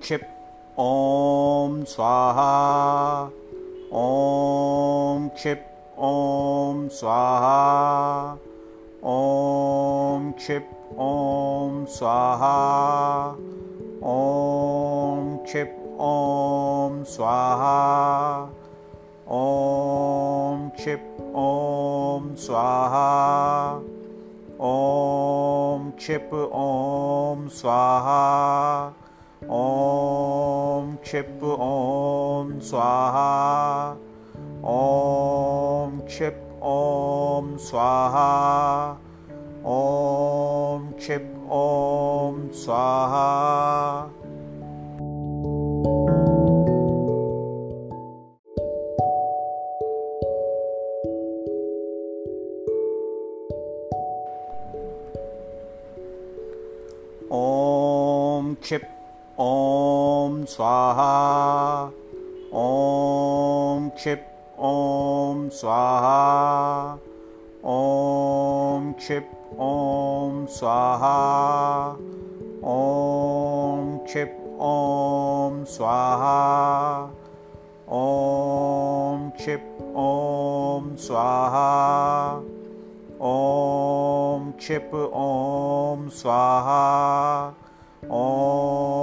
क्षिप्। ॐ स्वाहा। ॐ क्षिप्। ॐ स्वाहा। ॐ क्षिप्। ॐ स्वाहा। ॐ क्षिप्। ॐ स्वाहा। ॐ क्षिप्। ॐ स्वाहा। ॐ क्षिप्। ॐ स्वाहा ॐ क्षिप् ॐ स्वाहा ॐ क्षिप् ॐ स्वाहा ॐ क्षिप् ॐ स्वाहा ॐ क्षिप् ॐ स्वाहा ॐ क्षिप् ॐ स्वाहा ॐ क्षिप् ॐ स्वाहा ॐ क्षिप् ॐ स्वाहा ॐ क्षिप् ॐ स्वाहा ॐ क्षिप् ॐ स्वाहा ॐ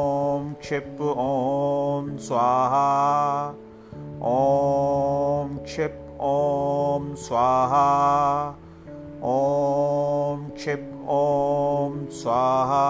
क्षिप् ॐ स्वाहा। ॐ क्षिप् ॐ स्वाहा। ॐ क्षिप् ॐ स्वाहा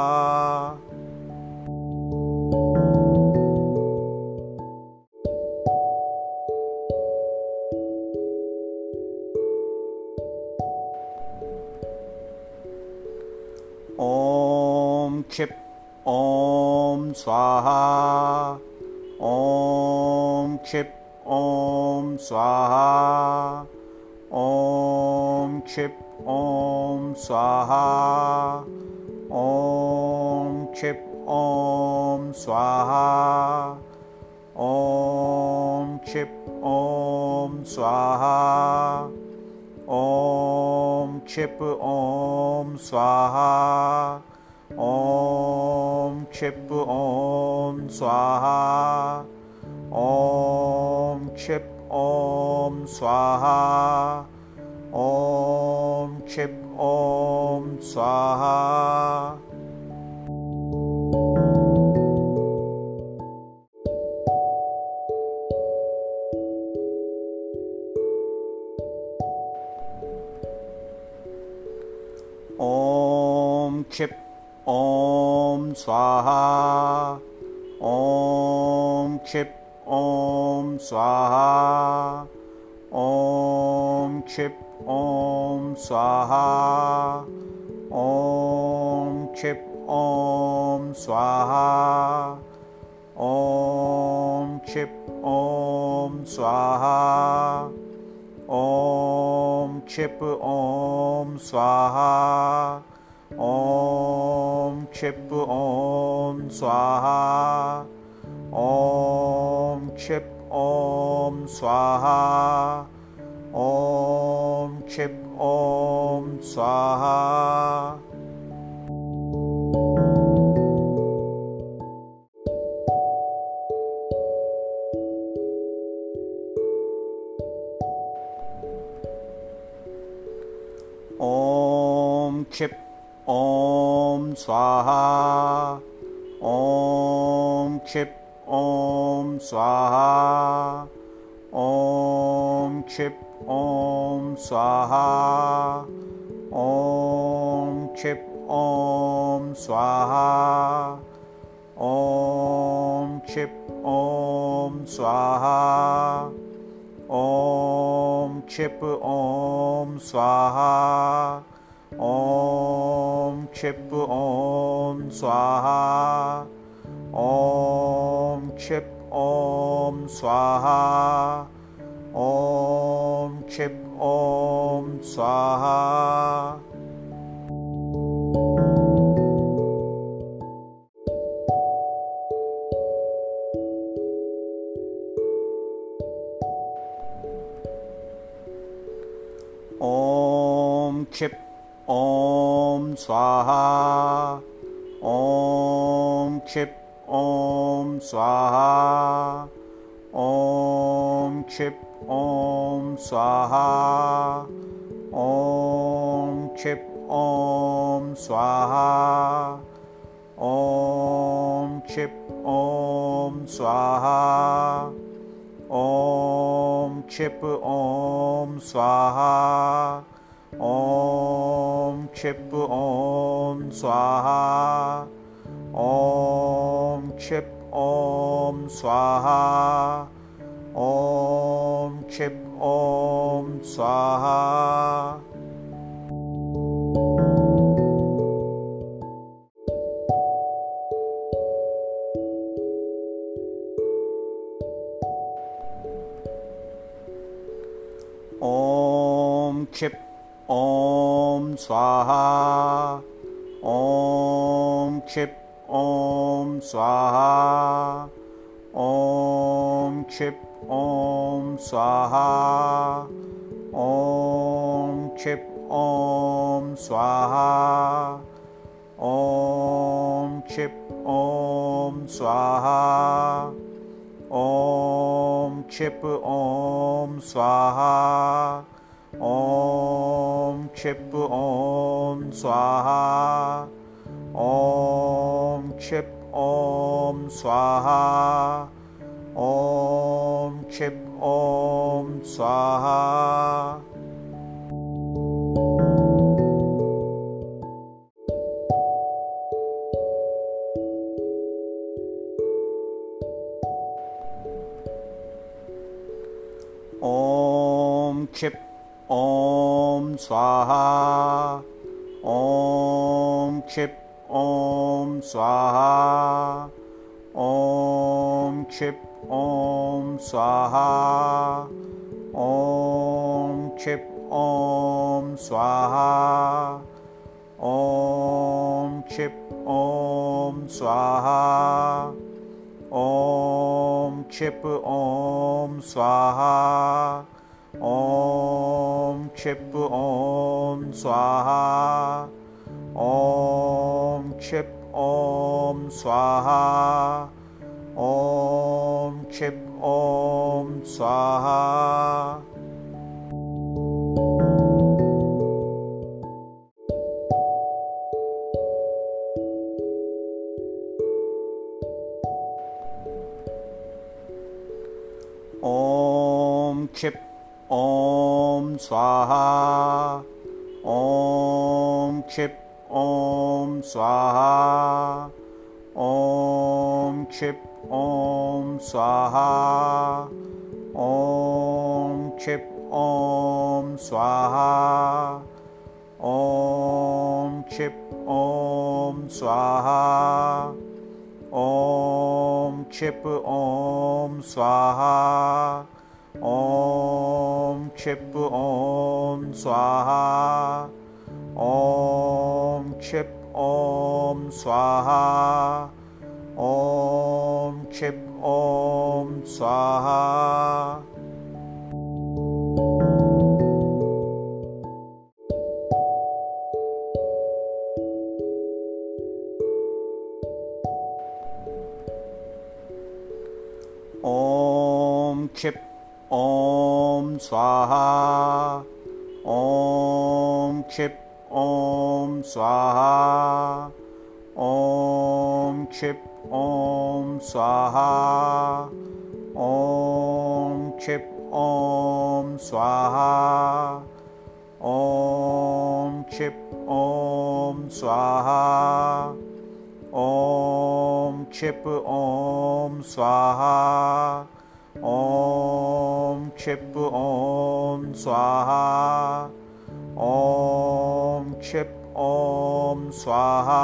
क्षिप् ॐ स्वाहा ॐ क्षिप् ॐ स्वाहा ॐ क्षिप् ॐ स्वाहा ॐ क्षिप् ॐ स्वाहा ॐ क्षिप् ॐ स्वाहा ॐ क्षिप् ॐ स्वाहा ॐ क्षिप् ॐ स्वाहा ॐ क्षिप् ॐ स्वाहा ॐ क्षिप् ॐ स्वाहा ॐ क्षिप् ॐ स्वाहा ॐ क्षिप् ॐ स्वाहा ॐ क्षिप् ॐ स्वाहा ॐ क्षिप् ॐ स्वाहा ॐ क्षिप् ॐ स्वाहा ॐ क्षिप् ॐ स्वाहा ॐ स्वाहा ॐ क्षिप् ॐ स्वाहा ॐ क्षिप् ॐ स्वाहा ॐ क्षिप् ॐ स्वाहा ॐ क्षिप् ॐ स्वाहा ॐ क्षिप् ॐ स्वाहा ॐ क्षिप् ॐ स्वाहा ॐ क्षिप् ॐ स्वाहा ॐ क्षिप् ॐ स्वाहा ॐ क्षिप् ॐ स्वाहा ॐ क्षिप् ॐ स्वाहा ॐ क्षिप् ॐ स्वाहा ॐ क्षिप् ॐ स्वाहा ॐ क्षिप् ॐ स्वाहा ॐ क्षिप् ॐ स्वाहा ॐ क्षिप् ॐ स्वाहा ॐ क्षिप् ॐ स्वाहा ॐ क्षिप् ॐ स्वाहा ॐ क्षिप् ॐ स्वाहा ॐ क्षिप् ॐ स्वाहा ॐ क्षिप् ॐ स्वाहा ॐ क्षिप् ॐ स्वाहा ॐ क्षिप् ॐ स्वाहा ॐ क्षिप् ॐ स्वाहा ॐ क्षिप् ॐ स्वाहा ॐ क्षिप् ॐ स्वाहा ॐ क्षिप् ॐ स्वाहा क्षिप् ॐ स्वाहा ॐ क्षिप् ॐ स्वाहा ॐ क्षिप् ॐ स्वाहा ॐ क्षिप् ॐ स्वाहा ॐ क्षिप् ॐ स्वाहा ॐ क्षिप् ॐ स्वाहा ॐ क्षिप् ॐ स्वाहा ॐ क्षिप् ॐ स्वाहा ॐ क्षिप् ॐ स्वाहा ॐ क्षिप् ॐ स्वाहा ॐ क्षिप् ॐ स्वाहा ॐ क्षिप् ॐ स्वाहा ॐ क्षिप् ॐ स्वाहा ॐ क्षिप् ॐ स्वाहा ॐ क्षिप् ॐ स्वाहा ॐ क्षिप् ॐ स्वाहा ॐ क्षिप् ॐ स्वाहा ॐ क्षिप् ॐ स्वाहा ॐ क्षिप् ॐ स्वाहा ॐ क्षिप् ॐ स्वाहा ॐ क्षिप् ॐ स्वाहा ॐ क्षिप् ॐ स्वाहा ॐ क्षिप् ॐ स्वाहा ॐ क्षिप् ॐ स्वाहा ॐ क्षिप् ॐ स्वाहा ॐ क्षिप् ॐ स्वाहा ॐ क्षिप् ॐ स्वाहा क्षिप् ॐ स्वाहा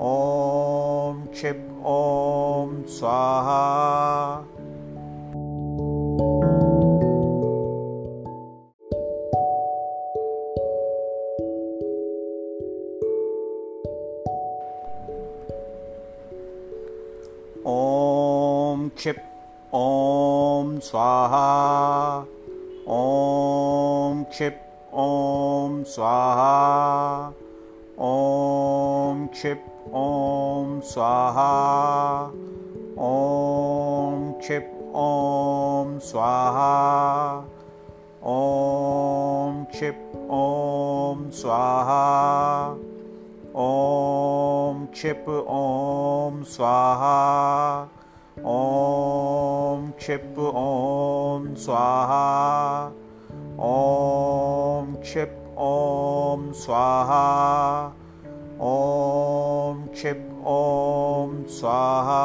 ॐ क्षिप् ॐ स्वाहा ॐ क्षिप् ॐ स्वाहा ॐ क्षिप् ॐ स्वाहा ॐ क्षिप् ॐ स्वाहा ॐ क्षिप् ॐ स्वाहा ॐ क्षिप् ॐ स्वाहा ॐ क्षिप् ॐ स्वाहा ॐ क्षिप् ॐ स्वाहा ॐ क्षिप् ॐ स्वाहा ॐ क्षिप् ॐ स्वाहा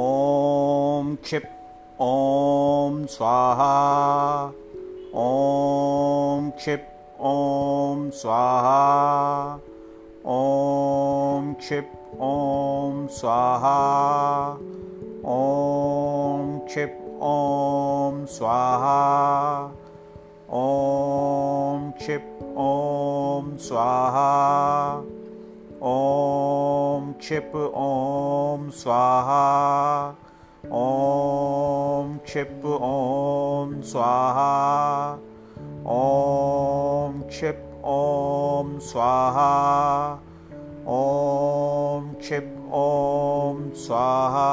ॐ क्षिप् ॐ स्वाहा ॐ क्षिप् ॐ स्वाहा ॐ क्षिप् ॐ स्वाहा ॐ क्षिप् ॐ स्वाहा ॐ क्षिप् ॐ स्वाहा ॐ क्षिप् ॐ स्वाहा ॐ क्षिप् ॐ स्वाहा ॐ क्षिप् ॐ स्वाहा ॐ क्षिप् ॐ स्वाहा